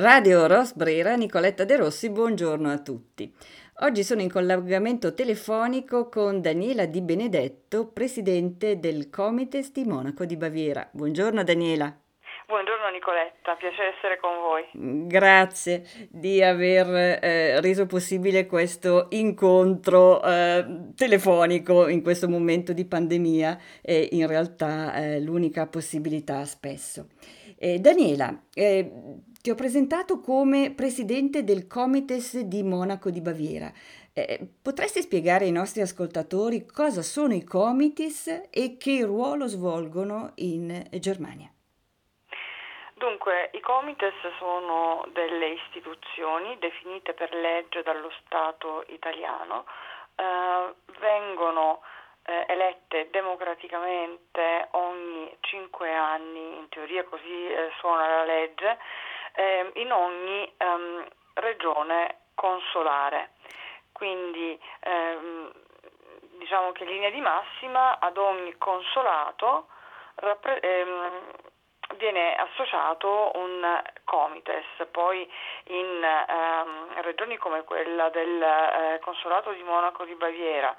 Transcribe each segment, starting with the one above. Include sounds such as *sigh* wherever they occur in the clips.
Radio Rosbrera, Nicoletta De Rossi, buongiorno a tutti. Oggi sono in collegamento telefonico con Daniela Di Benedetto, presidente del Comites di Monaco di Baviera. Buongiorno Daniela. Buongiorno Nicoletta, piacere essere con voi. Grazie di aver eh, reso possibile questo incontro eh, telefonico in questo momento di pandemia e in realtà eh, l'unica possibilità spesso. Eh, Daniela, eh, ti ho presentato come presidente del Comites di Monaco di Baviera. Eh, potresti spiegare ai nostri ascoltatori cosa sono i comites e che ruolo svolgono in Germania? Dunque, i comites sono delle istituzioni definite per legge dallo Stato italiano, eh, vengono eh, elette democraticamente ogni cinque anni, in teoria così eh, suona la legge, eh, in ogni ehm, regione consolare. Quindi ehm, diciamo che in linea di massima ad ogni consolato rappre- ehm, viene associato un comites, poi in ehm, regioni come quella del eh, Consolato di Monaco di Baviera,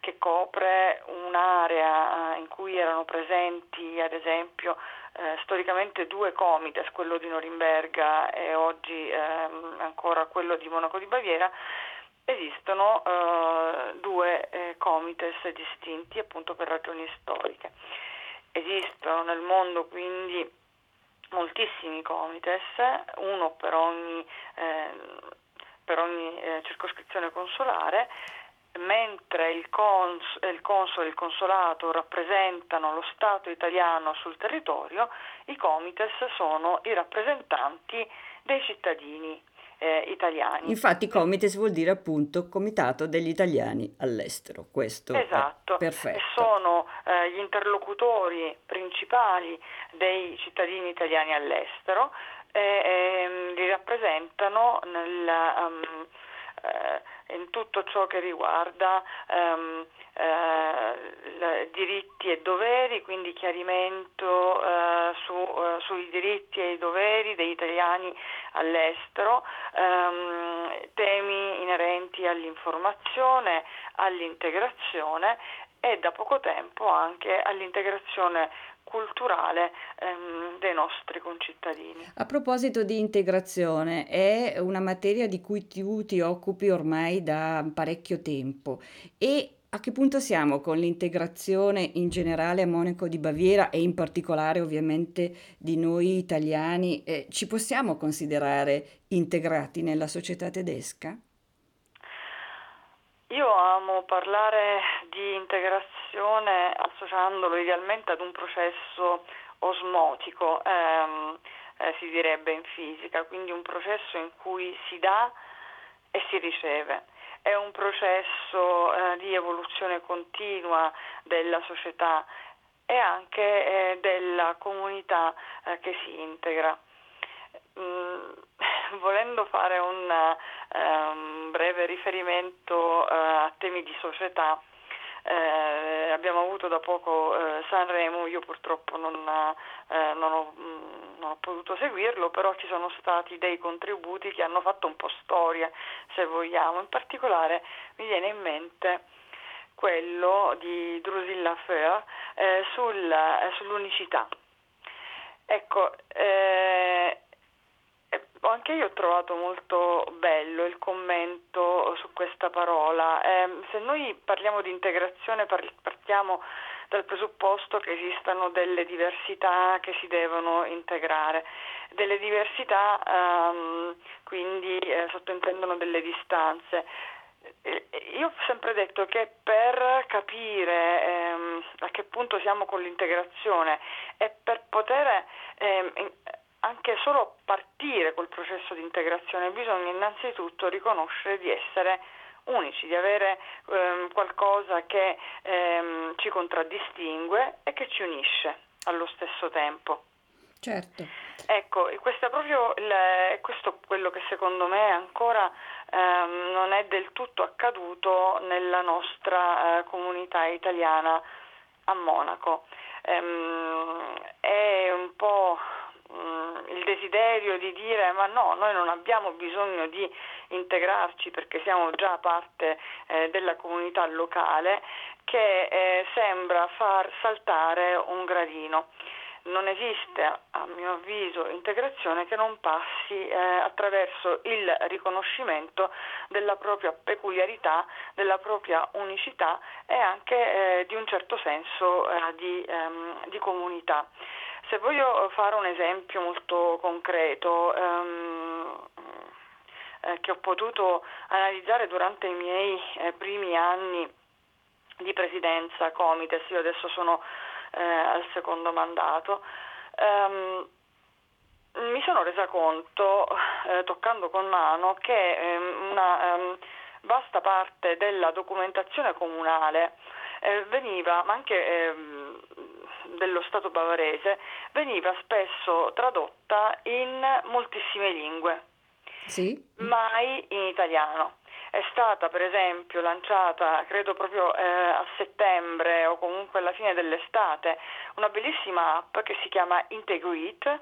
che copre un'area in cui erano presenti ad esempio eh, storicamente due comites, quello di Norimberga e oggi ehm, ancora quello di Monaco di Baviera, esistono eh, due eh, comites distinti appunto per ragioni storiche. Esistono nel mondo quindi moltissimi comites, uno per ogni, ehm, per ogni eh, circoscrizione consolare mentre il, cons- il console e il consolato rappresentano lo Stato italiano sul territorio, i comites sono i rappresentanti dei cittadini eh, italiani. Infatti comites vuol dire appunto Comitato degli Italiani all'estero, questo esatto. è perfetto. sono eh, gli interlocutori principali dei cittadini italiani all'estero e eh, li rappresentano nel... Um, eh, in tutto ciò che riguarda ehm, eh, diritti e doveri, quindi chiarimento eh, su, eh, sui diritti e i doveri degli italiani all'estero, ehm, temi inerenti all'informazione, all'integrazione e da poco tempo anche all'integrazione culturale ehm, dei nostri concittadini. A proposito di integrazione, è una materia di cui tu ti occupi ormai da parecchio tempo e a che punto siamo con l'integrazione in generale a Monaco di Baviera e in particolare ovviamente di noi italiani? Eh, ci possiamo considerare integrati nella società tedesca? Io amo parlare di integrazione associandolo idealmente ad un processo osmotico, ehm, eh, si direbbe in fisica, quindi un processo in cui si dà e si riceve. È un processo eh, di evoluzione continua della società e anche eh, della comunità eh, che si integra. Mm, *sighs* volendo fare un um, breve riferimento uh, a temi di società, eh, abbiamo avuto da poco eh, Sanremo, io purtroppo non, eh, non, ho, mm, non, ho, potuto seguirlo, però ci sono stati dei contributi che hanno fatto un po' storia, se vogliamo. In particolare mi viene in mente quello di Drusilla Feur eh, sul, eh, sull'unicità. Ecco, anche io ho trovato molto bello il commento su questa parola. Eh, se noi parliamo di integrazione partiamo dal presupposto che esistano delle diversità che si devono integrare. Delle diversità ehm, quindi eh, sottointendono delle distanze. Io ho sempre detto che per capire ehm, a che punto siamo con l'integrazione e per poter ehm, anche solo partire col processo di integrazione bisogna innanzitutto riconoscere di essere unici, di avere ehm, qualcosa che ehm, ci contraddistingue e che ci unisce allo stesso tempo. Certo. Ecco, questo è proprio il, questo quello che secondo me ancora ehm, non è del tutto accaduto nella nostra eh, comunità italiana a Monaco. Ehm, è un po' mh, il desiderio di dire ma no, noi non abbiamo bisogno di integrarci perché siamo già parte eh, della comunità locale, che eh, sembra far saltare un gradino non esiste, a mio avviso, integrazione che non passi eh, attraverso il riconoscimento della propria peculiarità, della propria unicità e anche eh, di un certo senso eh, di, ehm, di, comunità. Se voglio fare un esempio molto concreto, ehm, eh, che ho potuto analizzare durante i miei eh, primi anni di presidenza Comites, io adesso sono eh, al secondo mandato. Um, mi sono resa conto, eh, toccando con mano, che ehm, una ehm, vasta parte della documentazione comunale eh, veniva, ma anche ehm, dello Stato bavarese, veniva spesso tradotta in moltissime lingue, sì. mai in italiano è stata per esempio lanciata, credo proprio eh, a settembre o comunque alla fine dell'estate, una bellissima app che si chiama Integrit,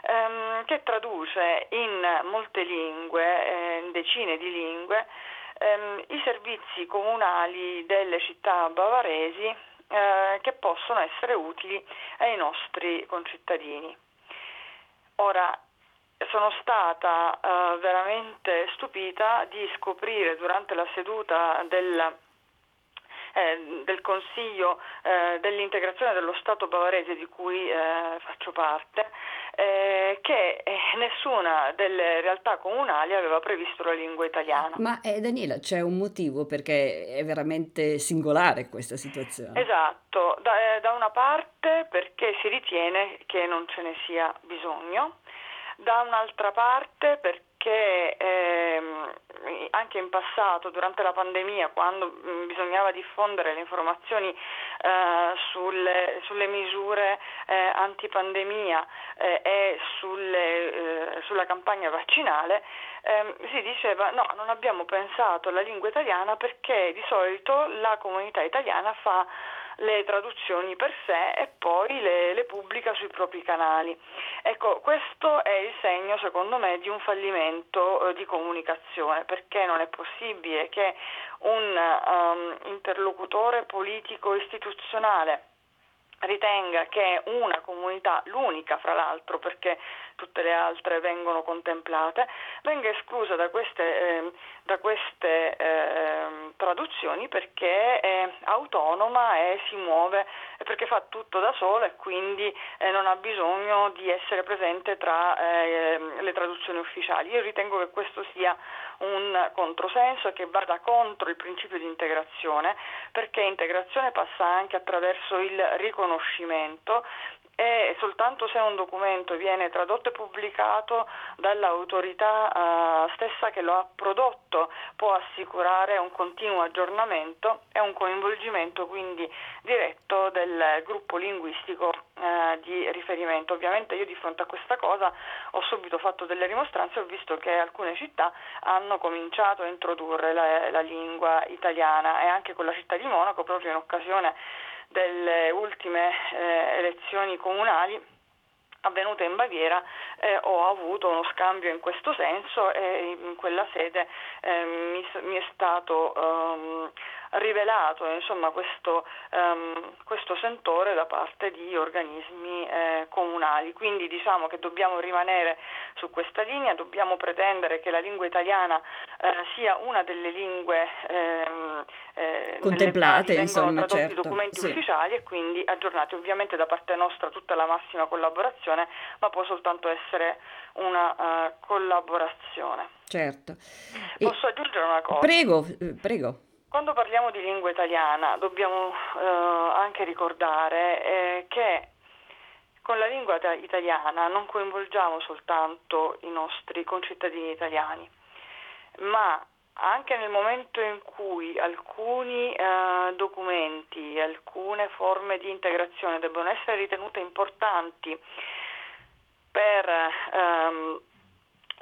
ehm, che traduce in molte lingue, eh, in decine di lingue, ehm, i servizi comunali delle città bavaresi eh, che possono essere utili ai nostri concittadini. Ora, sono stata uh, veramente stupita di scoprire durante la seduta del, eh, del Consiglio eh, dell'integrazione dello Stato bavarese di cui eh, faccio parte eh, che nessuna delle realtà comunali aveva previsto la lingua italiana. Ma Daniela, c'è un motivo perché è veramente singolare questa situazione. Esatto, da, da una parte perché si ritiene che non ce ne sia bisogno da un'altra parte perché ehm, anche in passato, durante la pandemia, quando mm, bisognava diffondere le informazioni eh, sulle, sulle, misure eh, antipandemia eh, e sulle, eh, sulla campagna vaccinale, ehm, si diceva no, non abbiamo pensato alla lingua italiana perché di solito la comunità italiana fa le traduzioni per sé e poi le, le, pubblica sui propri canali. Ecco, questo è il segno, secondo me, di un fallimento eh, di comunicazione, perché non è possibile che un um, interlocutore politico istituzionale ritenga che una comunità, l'unica fra l'altro perché tutte le altre vengono contemplate, venga esclusa da queste, eh, da queste eh, traduzioni perché è autonoma e si muove, perché fa tutto da sola e quindi eh, non ha bisogno di essere presente tra eh, le traduzioni ufficiali. Io ritengo che questo sia un controsenso che vada contro il principio di integrazione, perché integrazione passa anche attraverso il riconoscimento e soltanto se un documento viene tradotto e pubblicato dall'autorità uh, stessa che lo ha prodotto può assicurare un continuo aggiornamento e un coinvolgimento quindi diretto del gruppo linguistico uh, di riferimento. Ovviamente io di fronte a questa cosa ho subito fatto delle rimostranze ho visto che alcune città hanno cominciato a introdurre la, la lingua italiana e anche con la città di Monaco proprio in occasione delle ultime eh, elezioni comunali avvenute in Baviera eh, ho avuto uno scambio in questo senso e in quella sede eh, mi, mi, è stato um, rivelato insomma, questo, um, questo, sentore da parte di organismi eh, comunali. Quindi diciamo che dobbiamo rimanere su questa linea, dobbiamo pretendere che la lingua italiana eh, sia una delle lingue ehm, eh, contemplate, insomma, certo. documenti sì. ufficiali e quindi aggiornati. Ovviamente da parte nostra tutta la massima collaborazione, ma può soltanto essere una uh, collaborazione. Certo. Posso e... aggiungere una cosa? Prego, eh, prego. Quando parliamo di lingua italiana dobbiamo eh, anche ricordare eh, che con la lingua italiana non coinvolgiamo soltanto i nostri concittadini italiani, ma anche nel momento in cui alcuni eh, documenti, alcune forme di integrazione debbono essere ritenute importanti per ehm,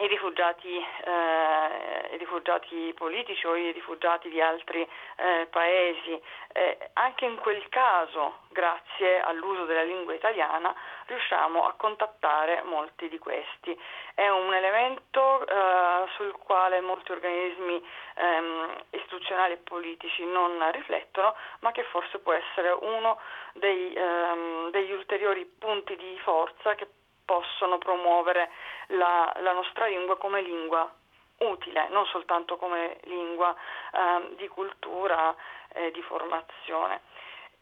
i rifugiati, eh, i rifugiati, politici o i rifugiati di altri eh, paesi. Eh, anche in quel caso, grazie all'uso della lingua italiana, riusciamo a contattare molti di questi. È un elemento eh, sul quale molti organismi ehm, istituzionali e politici non riflettono, ma che forse può essere uno dei, ehm, degli ulteriori punti di forza che possono promuovere la, la nostra lingua come lingua utile, non soltanto come lingua eh, di cultura e di formazione.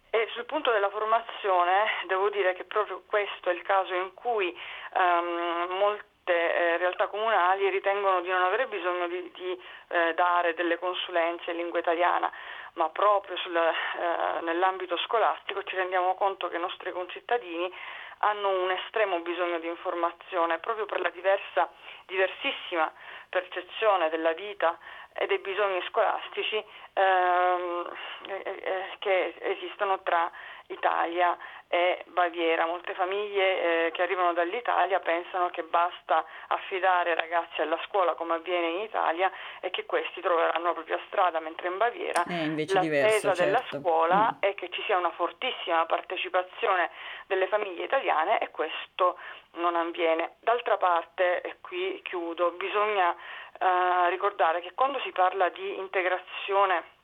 E sul punto della formazione devo dire che proprio questo è il caso in cui um, molte eh, realtà comunali ritengono di non avere bisogno di, di eh, dare delle consulenze in lingua italiana, ma proprio sul, eh, nell'ambito scolastico ci rendiamo conto che i nostri concittadini hanno un estremo bisogno di informazione proprio per la diversa, diversissima percezione della vita e dei bisogni scolastici ehm, eh, eh, che esistono tra Italia e Baviera. Molte famiglie eh, che arrivano dall'Italia pensano che basta affidare ragazzi alla scuola come avviene in Italia e che questi troveranno la propria strada, mentre in Baviera diverso, della certo. scuola mm. è che ci sia una fortissima partecipazione delle famiglie italiane e questo non avviene. D'altra parte, e qui chiudo, bisogna eh, ricordare che quando si parla di integrazione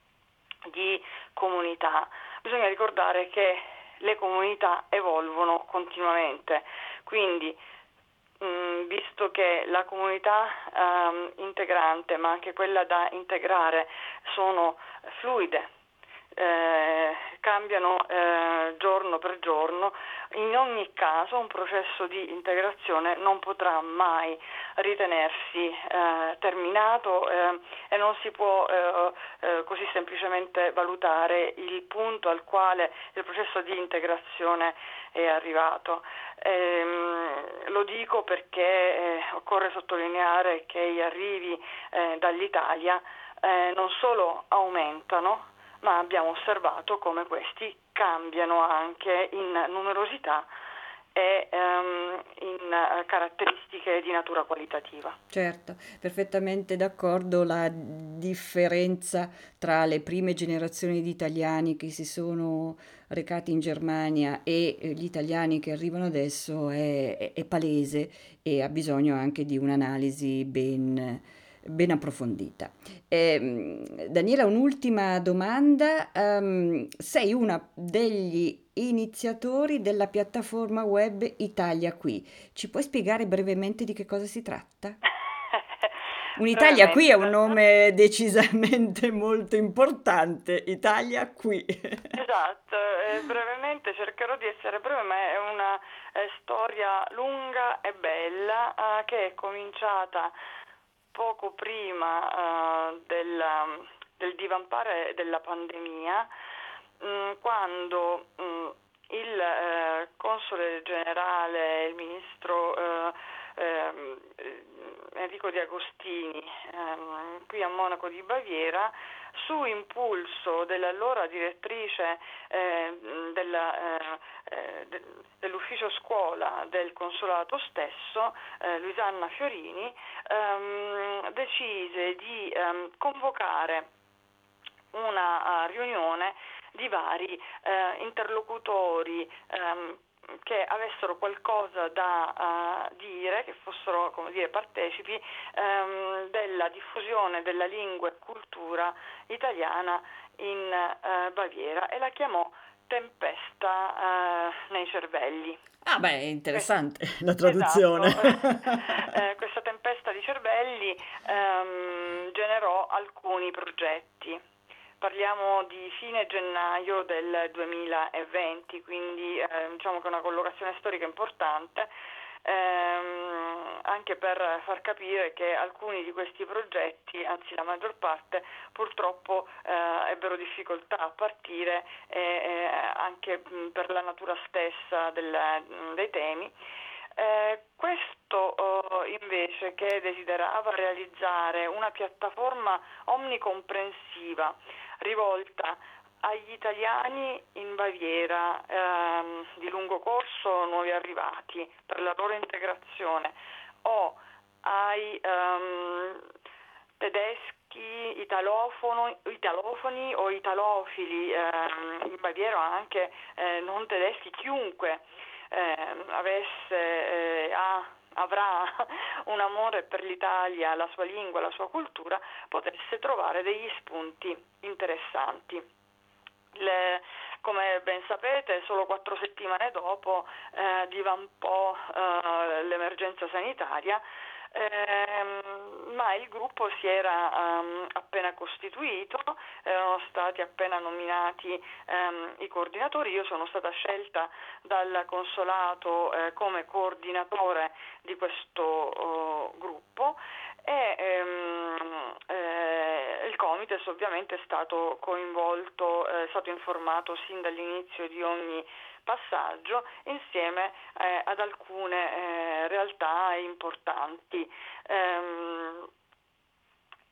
di comunità, bisogna ricordare che le comunità evolvono continuamente, quindi mh, mm, visto che la comunità um, integrante ma anche quella da integrare sono fluide, eh, cambiano eh, giorno per giorno, in ogni caso un processo di integrazione non potrà mai ritenersi eh, terminato eh, e non si può eh, eh, così semplicemente valutare il punto al quale il processo di integrazione è arrivato. Ehm, lo dico perché occorre sottolineare che gli arrivi dall'Italia non solo aumentano, ma abbiamo osservato come questi cambiano anche in numerosità e um, in uh, caratteristiche di natura qualitativa. Certo, perfettamente d'accordo. La differenza tra le prime generazioni di italiani che si sono recati in Germania e eh, gli italiani che arrivano adesso è, è, è palese e ha bisogno anche di un'analisi ben ben approfondita. Eh, Daniela, un'ultima domanda. Um, sei una degli iniziatori della piattaforma web Italia Qui. Ci puoi spiegare brevemente di che cosa si tratta? *laughs* Un'Italia qui è un nome decisamente molto importante, Italia qui. *laughs* Esatto, eh, brevemente cercherò di essere breve, ma è una eh, storia lunga e bella eh, che è cominciata poco prima uh, del, del, divampare della pandemia, mh, mm, quando mh, mm, il eh, console generale, il ministro eh, eh, Enrico Di Agostini, ehm, qui a Monaco di Baviera, su impulso dell'allora direttrice eh, della, eh, eh, de, dell'ufficio scuola del consolato stesso, eh, Luisanna Fiorini, ehm, decise di ehm, convocare una uh, riunione di vari uh, interlocutori um, che avessero qualcosa da uh, dire, che fossero come dire, partecipi um, della diffusione della lingua e cultura italiana in uh, Baviera e la chiamò Tempesta uh, nei cervelli. Ah beh, interessante la traduzione. Esatto. *laughs* eh, questa tempesta di cervelli um, generò alcuni progetti parliamo di fine gennaio del 2020, quindi eh, diciamo che è una collocazione storica importante. Ehm, anche per far capire che alcuni di questi progetti, anzi la maggior parte, purtroppo eh, ebbero difficoltà a partire eh, anche per la natura stessa del, dei temi. Eh, questo oh, invece che desiderava realizzare una piattaforma omnicomprensiva rivolta agli italiani in Baviera ehm, di lungo corso nuovi arrivati per la loro integrazione o ai ehm, tedeschi italofoni o italofili ehm, in Baviera anche eh, non tedeschi, chiunque eh, avesse, eh, ha, avrà *laughs* un amore per l'Italia, la sua lingua, la sua cultura, potesse trovare degli spunti interessanti. Le, come ben sapete, solo quattro settimane dopo eh, divampò eh, l'emergenza sanitaria eh, ma il gruppo si era um, appena costituito, erano stati appena nominati um, i coordinatori, io sono stata scelta dal consolato eh, come coordinatore di questo uh, gruppo e um, eh, il Comites ovviamente è stato coinvolto, è stato informato sin dall'inizio di ogni passaggio insieme eh, ad alcune eh, realtà importanti. Ehm,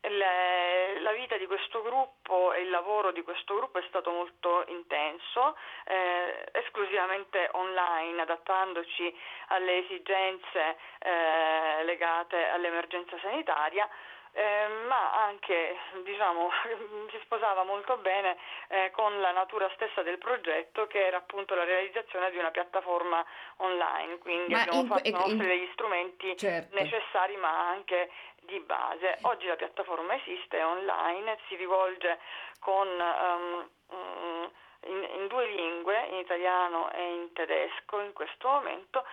le, la vita di questo gruppo e il lavoro di questo gruppo è stato molto intenso, eh, esclusivamente online, adattandoci alle esigenze eh, legate all'emergenza sanitaria eh, ma anche diciamo, *laughs* si sposava molto bene eh, con la natura stessa del progetto che era appunto la realizzazione di una piattaforma online, quindi ma abbiamo in, fatto in, nostri degli strumenti certo. necessari ma anche di base. Oggi la piattaforma esiste, è online, si rivolge con um, in, in due lingue, in italiano e in tedesco in questo momento,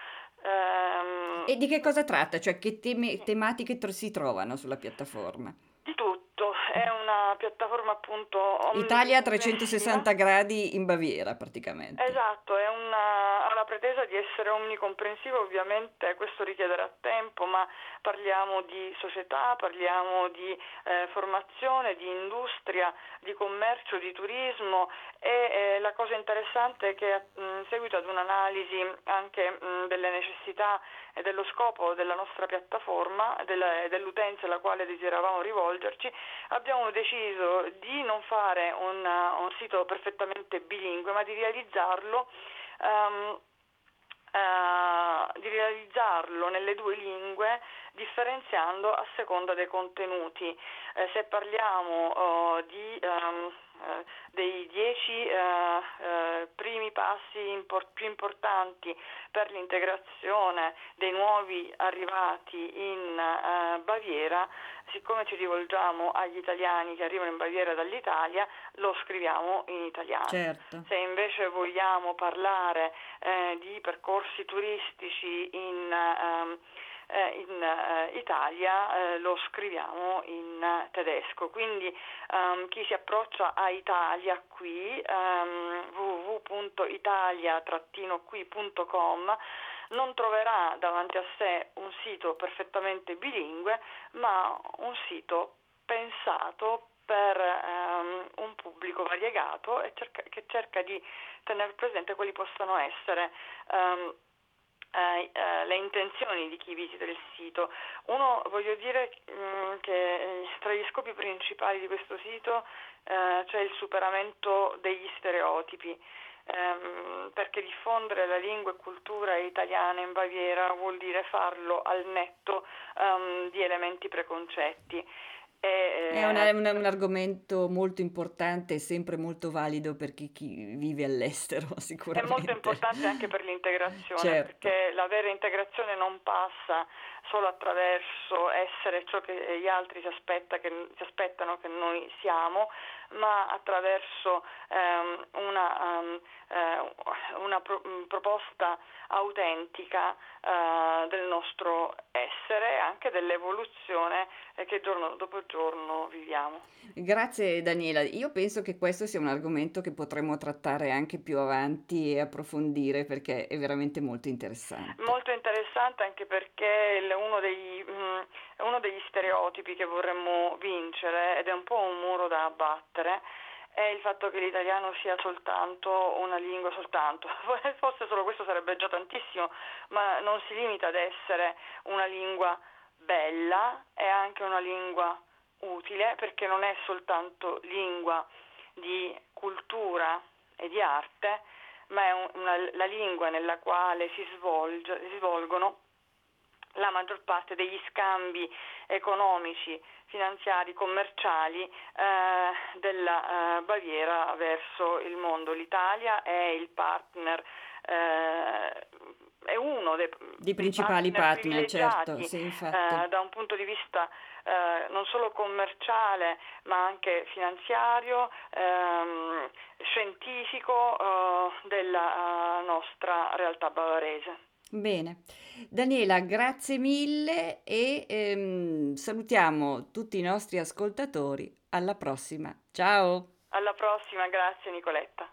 Um, e di che cosa tratta? Cioè che temi, tematiche si trovano sulla piattaforma? Di tutto, è una piattaforma appunto... Italia a 360 gradi in Baviera praticamente. Esatto, una, ha la pretesa di essere omnicomprensivo, ovviamente questo richiederà tempo, ma parliamo di società, parliamo di eh, formazione, di industria, di commercio, di turismo e eh, la cosa interessante è che in seguito ad un'analisi anche mh, delle necessità e dello scopo della nostra piattaforma e dell'utenza alla quale desideravamo rivolgerci, abbiamo deciso di non fare un, un sito perfettamente bilingue, ma di realizzarlo um, Uh, di realizzarlo nelle due lingue differenziando a seconda dei contenuti. Eh, se parliamo uh, di um, uh, dei dieci primi passi più importanti per l'integrazione dei nuovi arrivati in Baviera, siccome ci rivolgiamo agli italiani che arrivano in Baviera dall'Italia, lo scriviamo in italiano. Certo. Se invece vogliamo parlare eh, di percorsi turistici in, ehm, eh, in eh, Italia, eh, lo scriviamo in tedesco. Quindi ehm, chi si approccia a Italia qui, ehm, www.italia-qui.com, non troverà davanti a sé un sito perfettamente bilingue, ma un sito pensato per um, un pubblico variegato e cerca, che cerca di tenere presente quali possono essere um, eh, eh, le intenzioni di chi visita il sito. Uno, voglio dire mh, mm, che eh, tra gli scopi principali di questo sito eh, c'è il superamento degli stereotipi ehm, perché diffondere la lingua e cultura italiana in Baviera vuol dire farlo al netto um, di elementi preconcetti. E, è una, una, un argomento molto importante e sempre molto valido per chi, chi, vive all'estero, sicuramente. *laughs* È molto importante anche per l'integrazione, certo. perché la vera integrazione non passa solo attraverso essere ciò che gli altri si, aspetta che, si aspettano che noi siamo, ma attraverso ehm, una, um, eh, una pro- mm, proposta autentica eh, del nostro essere e anche dell'evoluzione eh, che giorno dopo giorno viviamo. Grazie Daniela, io penso che questo sia un argomento che potremmo trattare anche più avanti e approfondire perché è veramente molto interessante. Molto interessante anche perché è uno degli, mh, mm, uno degli stereotipi che vorremmo vincere ed è un po' un muro da abbattere è il fatto che l'italiano sia soltanto una lingua, soltanto, *laughs* forse solo questo sarebbe già tantissimo, ma non si limita ad essere una lingua bella, è anche una lingua utile perché non è soltanto lingua di cultura e di arte, ma è una, la lingua nella quale si, svolge, si svolgono la maggior parte degli scambi economici, finanziari, commerciali eh, della eh, Baviera verso il mondo. L'Italia è il partner eh, è uno dei, dei principali partner, certo, sì, eh, da un punto di vista eh, non solo commerciale ma anche finanziario, ehm, scientifico eh, della nostra realtà bavarese. Bene, Daniela, grazie mille e ehm, salutiamo tutti i nostri ascoltatori. Alla prossima. Ciao. Alla prossima, grazie Nicoletta.